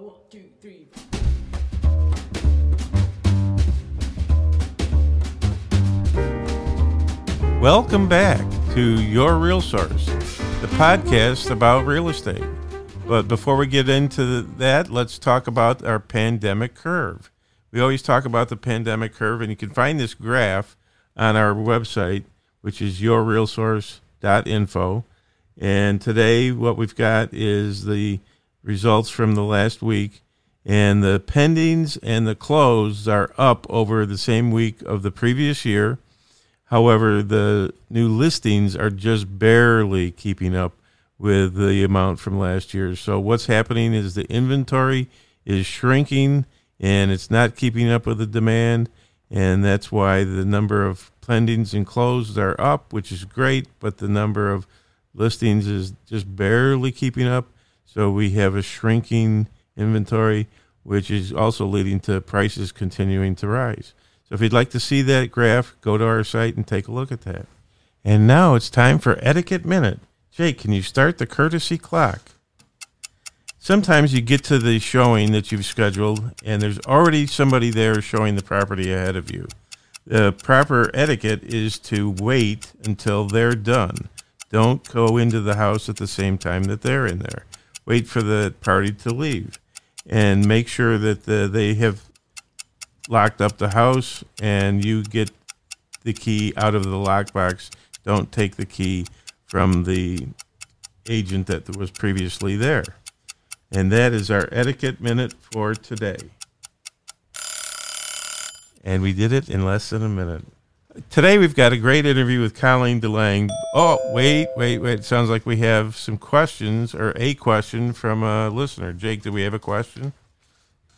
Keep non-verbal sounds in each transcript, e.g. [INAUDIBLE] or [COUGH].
Oh, one, two, three. Welcome back to Your Real Source, the podcast about real estate. But before we get into that, let's talk about our pandemic curve. We always talk about the pandemic curve, and you can find this graph on our website, which is yourrealsource.info. And today, what we've got is the results from the last week. And the pendings and the closed are up over the same week of the previous year. However, the new listings are just barely keeping up with the amount from last year. So, what's happening is the inventory is shrinking and it's not keeping up with the demand. And that's why the number of pendings and closed are up, which is great, but the number of listings is just barely keeping up. So, we have a shrinking inventory, which is also leading to prices continuing to rise. So if you'd like to see that graph, go to our site and take a look at that. And now it's time for Etiquette Minute. Jake, can you start the courtesy clock? Sometimes you get to the showing that you've scheduled, and there's already somebody there showing the property ahead of you. The proper etiquette is to wait until they're done. Don't go into the house at the same time that they're in there. Wait for the party to leave, and make sure that the, they have locked up the house and you get the key out of the lockbox. Don't take the key from the agent that was previously there. And that is our etiquette minute for today. And we did it in less than a minute. Today we've got a great interview with Colleen Delange. Oh, wait, wait, wait. It sounds like we have some questions or a question from a listener. Jake, do we have a question?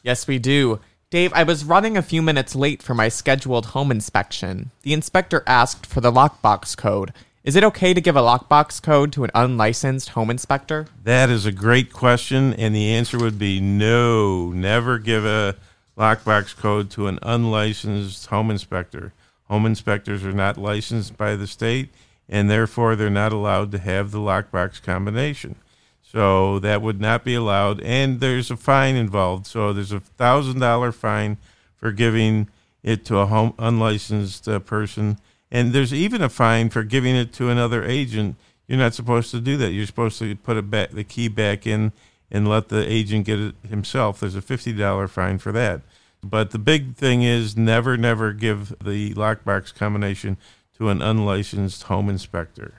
Yes, we do. Dave, I was running a few minutes late for my scheduled home inspection. The inspector asked for the lockbox code. Is it okay to give a lockbox code to an unlicensed home inspector? That is a great question, and the answer would be no. Never give a lockbox code to an unlicensed home inspector. Home inspectors are not licensed by the state, and therefore they're not allowed to have the lockbox combination. So that would not be allowed, and there's a fine involved. So there's a thousand dollar fine for giving it to a home unlicensed uh, person, and there's even a fine for giving it to another agent. You're not supposed to do that. You're supposed to put back, the key back in, and let the agent get it himself. There's a fifty dollar fine for that. But the big thing is never, never give the lockbox combination to an unlicensed home inspector.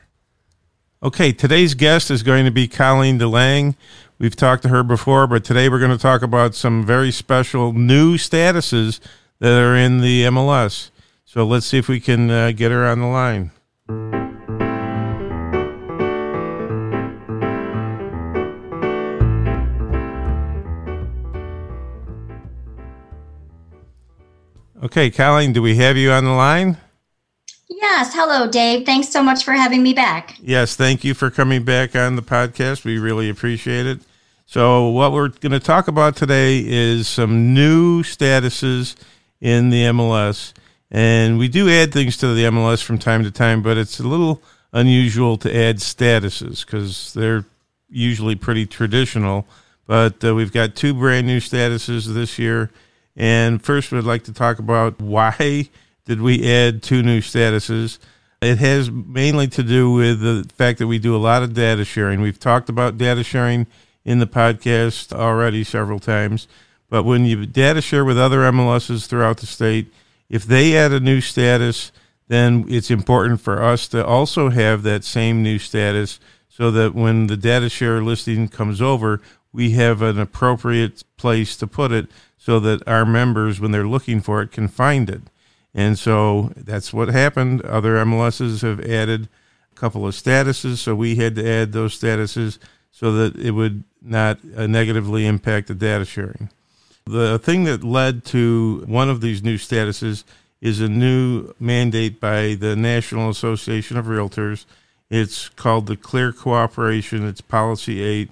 Okay, today's guest is going to be Colleen Delange. We've talked to her before, but today we're going to talk about some very special new statuses that are in the MLS. So let's see if we can uh, get her on the line. Okay, Colleen, do we have you on the line? Yes. Hello, Dave. Thanks so much for having me back. Yes, thank you for coming back on the podcast. We really appreciate it. So, what we're going to talk about today is some new statuses in the MLS. And we do add things to the MLS from time to time, but it's a little unusual to add statuses because they're usually pretty traditional. But uh, we've got two brand new statuses this year. And first, we'd like to talk about why did we add two new statuses. It has mainly to do with the fact that we do a lot of data sharing. We've talked about data sharing in the podcast already several times, but when you data share with other MLSs throughout the state, if they add a new status, then it's important for us to also have that same new status so that when the data share listing comes over, we have an appropriate place to put it so that our members, when they're looking for it, can find it. And so that's what happened. Other MLSs have added a couple of statuses, so we had to add those statuses so that it would not uh, negatively impact the data sharing. The thing that led to one of these new statuses is a new mandate by the National Association of Realtors. It's called the Clear Cooperation. It's Policy 8.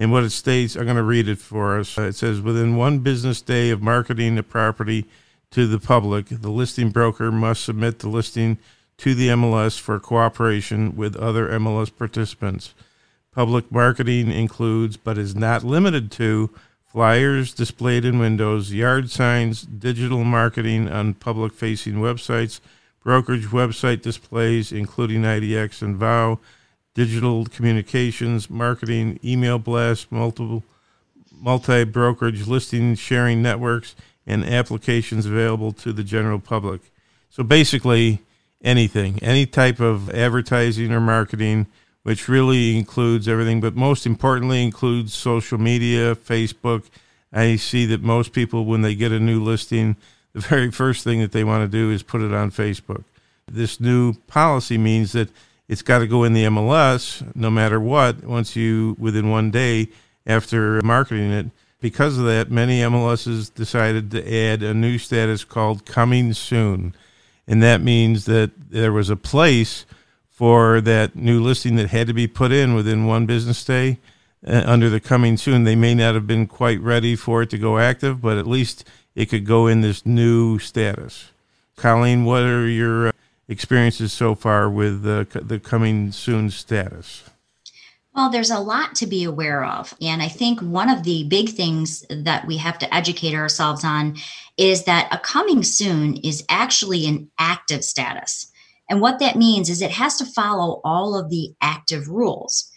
And what it states, I'm going to read it for us. It says Within one business day of marketing the property to the public, the listing broker must submit the listing to the MLS for cooperation with other MLS participants. Public marketing includes, but is not limited to, flyers displayed in windows, yard signs, digital marketing on public facing websites, brokerage website displays, including IDX and VOW, digital communications, marketing, email blasts, multiple multi brokerage listing sharing networks, and applications available to the general public. So basically, anything, any type of advertising or marketing, which really includes everything, but most importantly, includes social media, Facebook. I see that most people, when they get a new listing, [LAUGHS] the very first thing that they want to do is put it on Facebook. This new policy means that it's got to go in the MLS no matter what once you, within one day after marketing it. Because of that, many MLSs decided to add a new status called coming soon. And that means that there was a place for that new listing that had to be put in within one business day uh, under the coming soon. They may not have been quite ready for it to go active, but at least it could go in this new status. Colleen, what are your uh, experiences so far with uh, the coming soon status? Well, there's a lot to be aware of. And I think one of the big things that we have to educate ourselves on is that a coming soon is actually an active status. And what that means is it has to follow all of the active rules.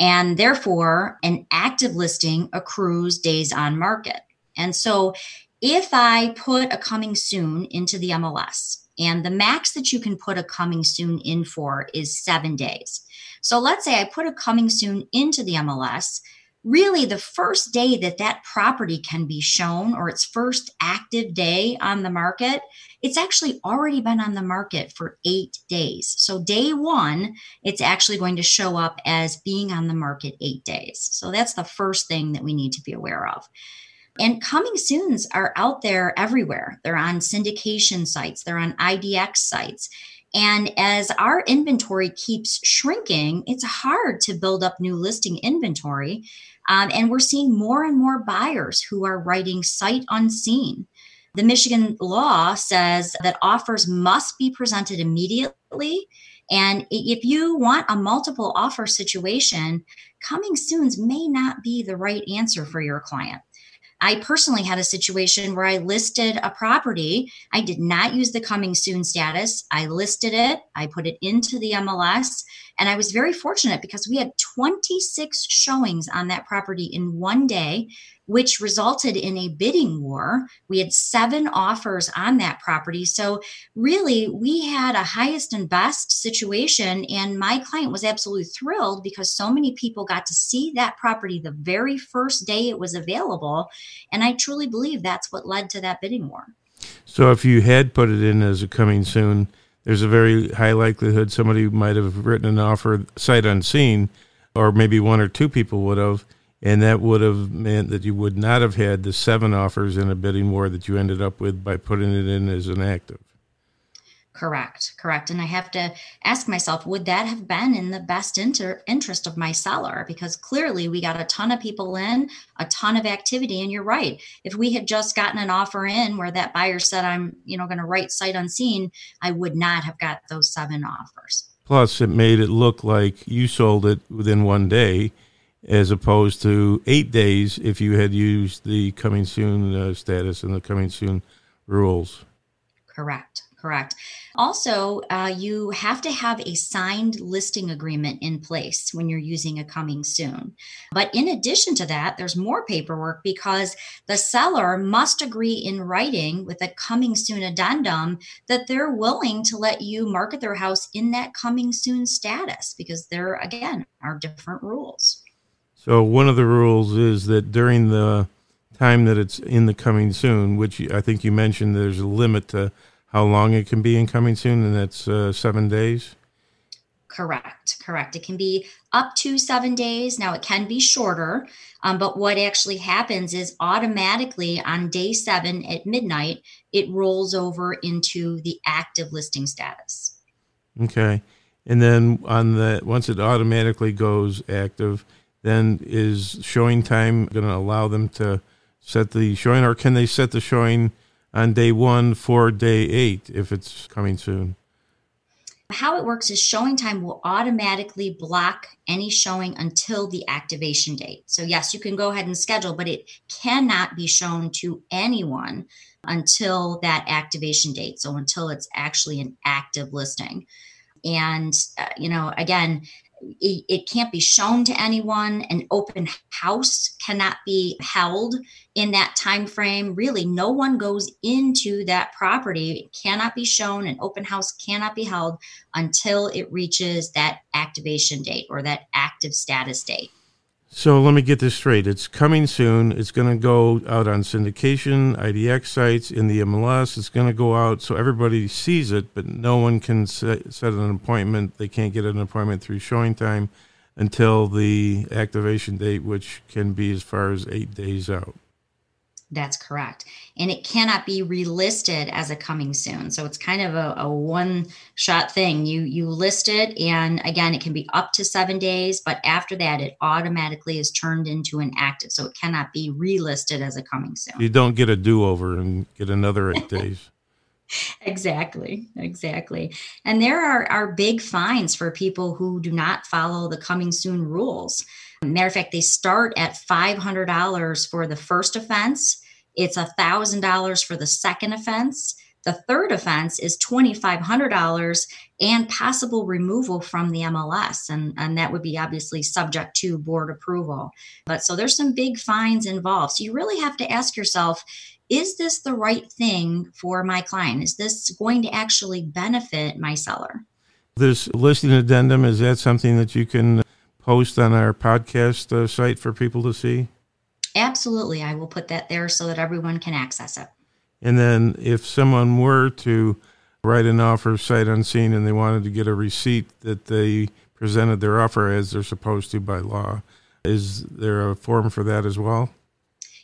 And therefore, an active listing accrues days on market. And so if I put a coming soon into the MLS, and the max that you can put a coming soon in for is seven days. So let's say I put a coming soon into the MLS. Really, the first day that that property can be shown or its first active day on the market, it's actually already been on the market for eight days. So, day one, it's actually going to show up as being on the market eight days. So, that's the first thing that we need to be aware of. And coming soons are out there everywhere. They're on syndication sites, they're on IDX sites. And as our inventory keeps shrinking, it's hard to build up new listing inventory. Um, and we're seeing more and more buyers who are writing sight unseen. The Michigan law says that offers must be presented immediately. And if you want a multiple offer situation, coming soons may not be the right answer for your client. I personally had a situation where I listed a property. I did not use the coming soon status. I listed it, I put it into the MLS, and I was very fortunate because we had 26 showings on that property in one day which resulted in a bidding war. We had seven offers on that property. So, really, we had a highest and best situation. And my client was absolutely thrilled because so many people got to see that property the very first day it was available. And I truly believe that's what led to that bidding war. So, if you had put it in as a coming soon, there's a very high likelihood somebody might have written an offer sight unseen, or maybe one or two people would have and that would have meant that you would not have had the seven offers in a bidding war that you ended up with by putting it in as an active. Correct, correct. And I have to ask myself, would that have been in the best inter- interest of my seller? Because clearly we got a ton of people in, a ton of activity. And you're right. If we had just gotten an offer in where that buyer said, I'm, you know, going to write sight unseen, I would not have got those seven offers. Plus, it made it look like you sold it within one day as opposed to eight days if you had used the coming soon uh, status and the coming soon rules. Correct. Correct. Also, uh, you have to have a signed listing agreement in place when you're using a coming soon. But in addition to that, there's more paperwork because the seller must agree in writing with a coming soon addendum that they're willing to let you market their house in that coming soon status because there, again, are different rules. So one of the rules is that during the time that it's in the coming soon, which I think you mentioned, there's a limit to how long it can be in coming soon, and that's uh, seven days. Correct, correct. It can be up to seven days. Now, it can be shorter, um, but what actually happens is automatically on day seven at midnight, it rolls over into the active listing status. Okay. And then on the once it automatically goes active, then is ShowingTime going to allow them to set the showing, or can they set the showing on day one for day eight if it's coming soon? How it works is ShowingTime will automatically block any showing until the activation date. So, yes, you can go ahead and schedule, but it cannot be shown to anyone until that activation date. So, until it's actually an active listing. And, uh, you know, again, it, it, can't be shown to anyone. An open house cannot be held in that time frame really no one goes into that property. It cannot be shown. An open house cannot be held until it reaches that activation date or that active status date so let me get this straight. It's coming soon. It's going to go out on syndication, IDX sites, in the MLS. It's going to go out so everybody sees it, but no one can set, an appointment. They can't get an appointment through ShowingTime until the activation date, which can be as far as eight days out. That's correct. And it cannot be relisted as a coming soon. So it's kind of a, a one shot thing. You you list it and again it can be up to 7 days, but after that it automatically is turned into an active. So it cannot be relisted as a coming soon. You don't get a do-over and get another 8 [LAUGHS] days. exactly exactly and there are, are big fines for people who do not follow the coming soon rules Matter of fact, they start at $500 for the first offense. It's $1,000 for the second offense. The third offense is $2,500 and possible removal from the MLS. And, and that would be obviously subject to board approval. But so there's some big fines involved. So you really have to ask yourself is this the right thing for my client? Is this going to actually benefit my seller? This listing addendum, is that something that you can post on our podcast uh, site for people to see? Absolutely. I will put that there so that everyone can access it. And then if someone were to write an offer sight unseen and they wanted to get a receipt that they presented their offer as they're supposed to by law, is there a form for that as well?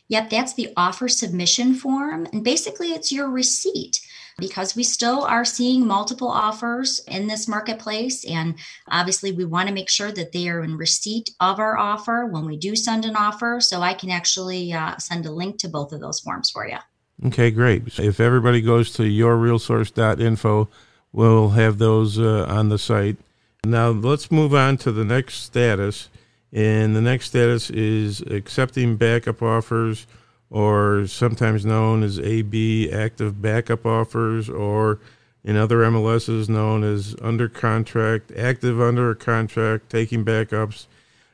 Yep, that's the offer submission form. And basically, it's your receipt because we still are seeing multiple offers in this marketplace. And obviously, we want to make sure that they are in receipt of our offer when we do send an offer. So I can actually uh, send a link to both of those forms for you. Okay, great. If everybody goes to yourrealsource.info, we'll have those uh, on the site. Now, let's move on to the next status. And the next status is accepting backup offers or sometimes known as AB active backup offers, or in other MLSs known as under contract, active under a contract, taking backups.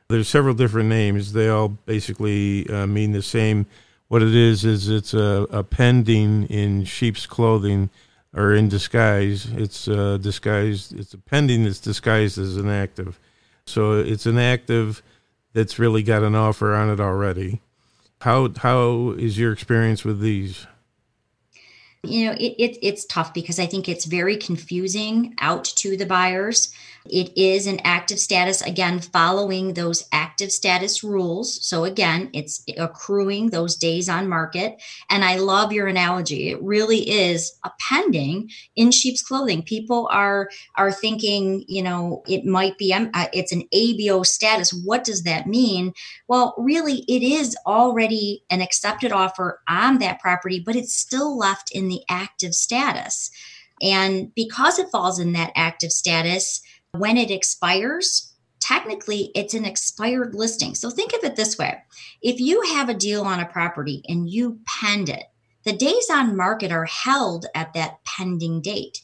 There's several different names. They all basically uh, mean the same. What it is is it's a, a pending in sheep's clothing or in disguise. It's uh, disguised. It's a pending that's disguised as an active. So it's an active that's really got an offer on it already. How how is your experience with these? You know, it, it, it's tough because I think it's very confusing out to the buyers. It is an active status, again, following those active status rules. So, again, it's accruing those days on market. And I love your analogy. It really is a pending in sheep's clothing. People are, are thinking, you know, it might be, uh, it's an ABO status. What does that mean? Well, really, it is already an accepted offer on that property, but it's still left in the active status. And because it falls in that active status, when it expires, technically it's an expired listing. So think of it this way if you have a deal on a property and you pend it, the days on market are held at that pending date.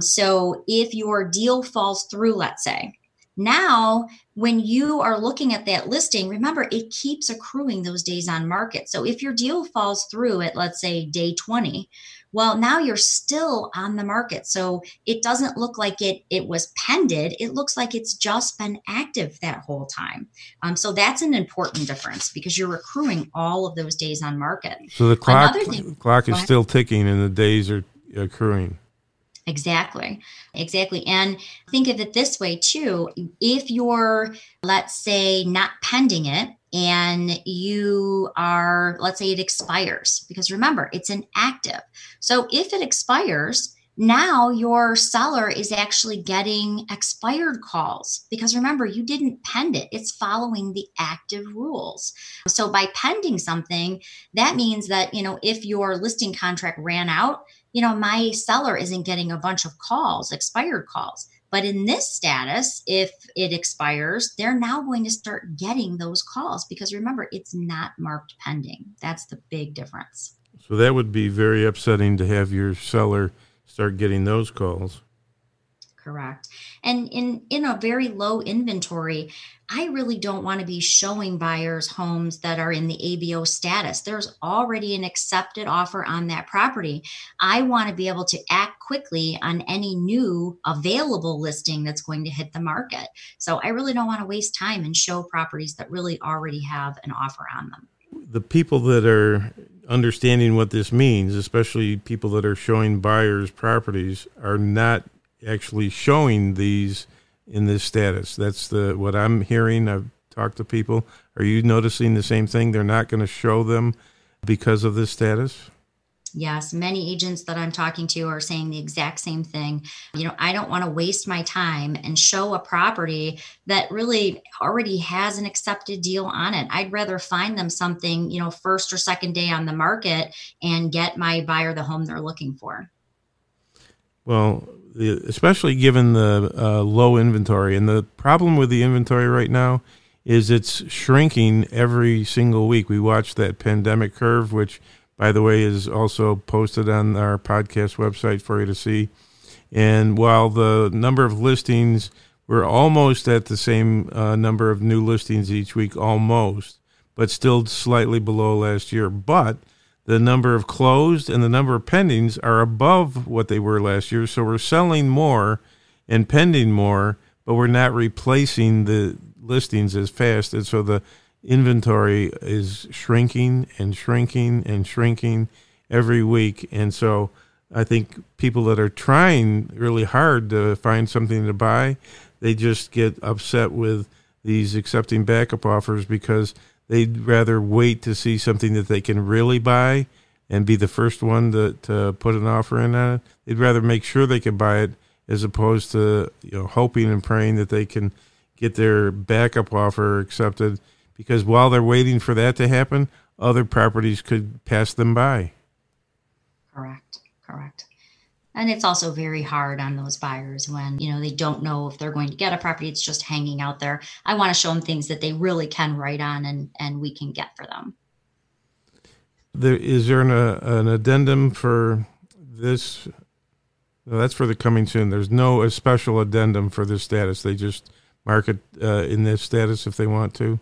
So if your deal falls through, let's say, now when you are looking at that listing, remember it keeps accruing those days on market. So if your deal falls through at, let's say, day 20, well, now you're still on the market. So it doesn't look like it it was pended. It looks like it's just been active that whole time. Um, so that's an important difference because you're accruing all of those days on market. So the clock thing, clock is still ticking and the days are accruing. Exactly. Exactly. And think of it this way too. If you're, let's say, not pending it, and you are, let's say it expires, because remember, it's an active. So if it expires, now your seller is actually getting expired calls because remember you didn't pend it it's following the active rules so by pending something that means that you know if your listing contract ran out you know my seller isn't getting a bunch of calls expired calls But in this status, if it expires, they're now going to start getting those calls because remember, it's not marked pending. That's the big difference. So that would be very upsetting to have your seller start getting those calls. Correct. And in in a very low inventory, I really don't want to be showing buyers homes that are in the ABO status. There's already an accepted offer on that property. I want to be able to act quickly on any new available listing that's going to hit the market. So I really don't want to waste time and show properties that really already have an offer on them. The people that are understanding what this means, especially people that are showing buyers properties, are not actually showing these in this status. That's the what I'm hearing. I've talked to people. Are you noticing the same thing? They're not going to show them because of this status. Yes, many agents that I'm talking to are saying the exact same thing. You know, I don't want to waste my time and show a property that really already has an accepted deal on it. I'd rather find them something, you know, first or second day on the market and get my buyer the home they're looking for. Well, especially given the uh, low inventory. And the problem with the inventory right now is it's shrinking every single week. We watch that pandemic curve, which, by the way, is also posted on our podcast website for you to see. And while the number of listings, we're almost at the same uh, number of new listings each week, almost, but still slightly below last year. But the number of closed and the number of pendings are above what they were last year. So we're selling more and pending more, but we're not replacing the listings as fast. And so the inventory is shrinking and shrinking and shrinking every week. And so I think people that are trying really hard to find something to buy, they just get upset with these accepting backup offers because they'd rather wait to see something that they can really buy and be the first one to, to put an offer in on it. They'd rather make sure they can buy it as opposed to you know hoping and praying that they can get their backup offer accepted because while they're waiting for that to happen, other properties could pass them by. Correct. Correct and it's also very hard on those buyers when you know they don't know if they're going to get a property. It's just hanging out there. I want to show them things that they really can write on and and we can get for them. There is there an, uh, an addendum for this? No, that's for the coming soon. There's no special addendum for this status. They just mark it uh, in this status if they want to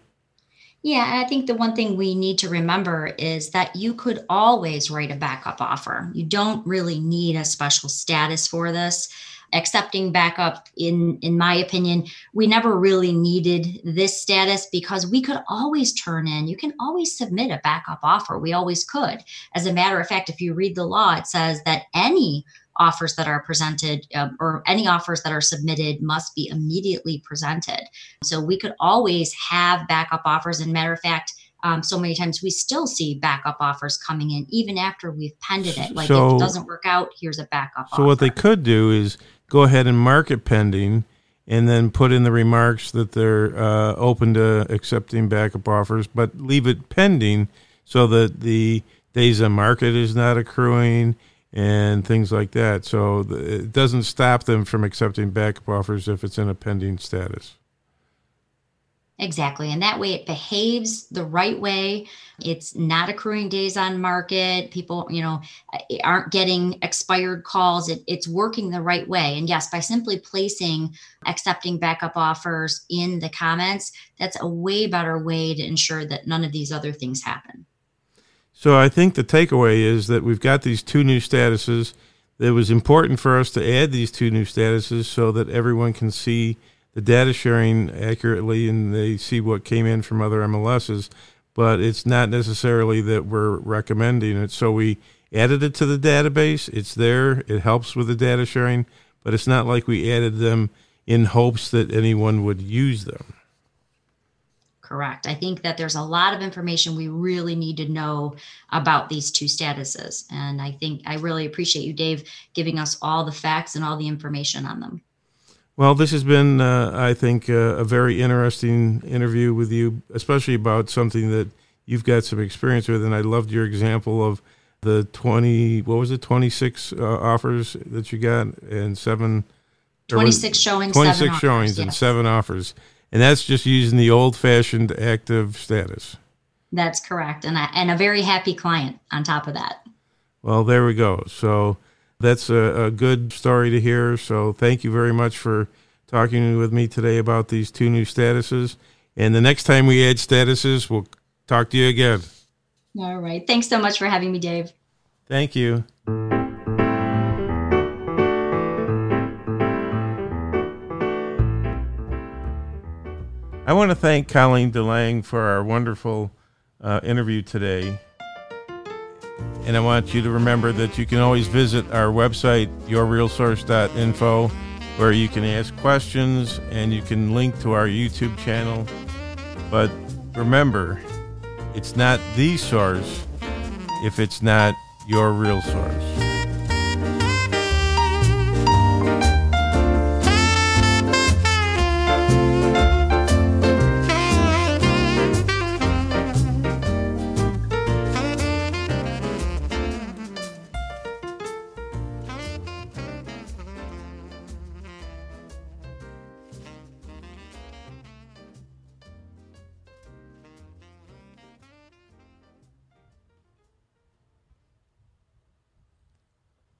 yeah, I think the one thing we need to remember is that you could always write a backup offer. You don't really need a special status for this. Accepting backup, in in my opinion, we never really needed this status because we could always turn in. You can always submit a backup offer. We always could. As a matter of fact, if you read the law, it says that any offers that are presented uh, or any offers that are submitted must be immediately presented. So we could always have backup offers. And matter of fact, um, so many times we still see backup offers coming in even after we've pended it. Like so, if it doesn't work out, here's a backup. So offer. what they could do is go ahead and mark it pending, and then put in the remarks that they're uh, open to accepting backup offers, but leave it pending so that the days on market is not accruing and things like that. So it doesn't stop them from accepting backup offers if it's in a pending status. Exactly. And that way it behaves the right way. It's not accruing days on market. People, you know, aren't getting expired calls. It, it's working the right way. And yes, by simply placing accepting backup offers in the comments, that's a way better way to ensure that none of these other things happen. So I think the takeaway is that we've got these two new statuses. It was important for us to add these two new statuses so that everyone can see the data sharing accurately and they see what came in from other MLSs. But it's not necessarily that we're recommending it. So we added it to the database. It's there. It helps with the data sharing, but it's not like we added them in hopes that anyone would use them correct. I think that there's a lot of information we really need to know about these two statuses. And I think I really appreciate you, Dave, giving us all the facts and all the information on them. Well, this has been, uh, I think, uh, a very interesting interview with you, especially about something that you've got some experience with. And I loved your example of the 20, what was it, 26 uh, offers that you got and seven 26 showings, 26 seven showings offers, and yes. seven offers. And that's just using the old fashioned active status. That's correct. And, I, and a very happy client on top of that. Well, there we go. So that's a, a good story to hear. So thank you very much for talking with me today about these two new statuses. And the next time we add statuses, we'll talk to you again. All right. Thanks so much for having me, Dave. Thank you. I want to thank Colleen Delange for our wonderful uh, interview today. And I want you to remember that you can always visit our website, yourrealsource.info, where you can ask questions and you can link to our YouTube channel. But remember, it's not the source if it's not your real source.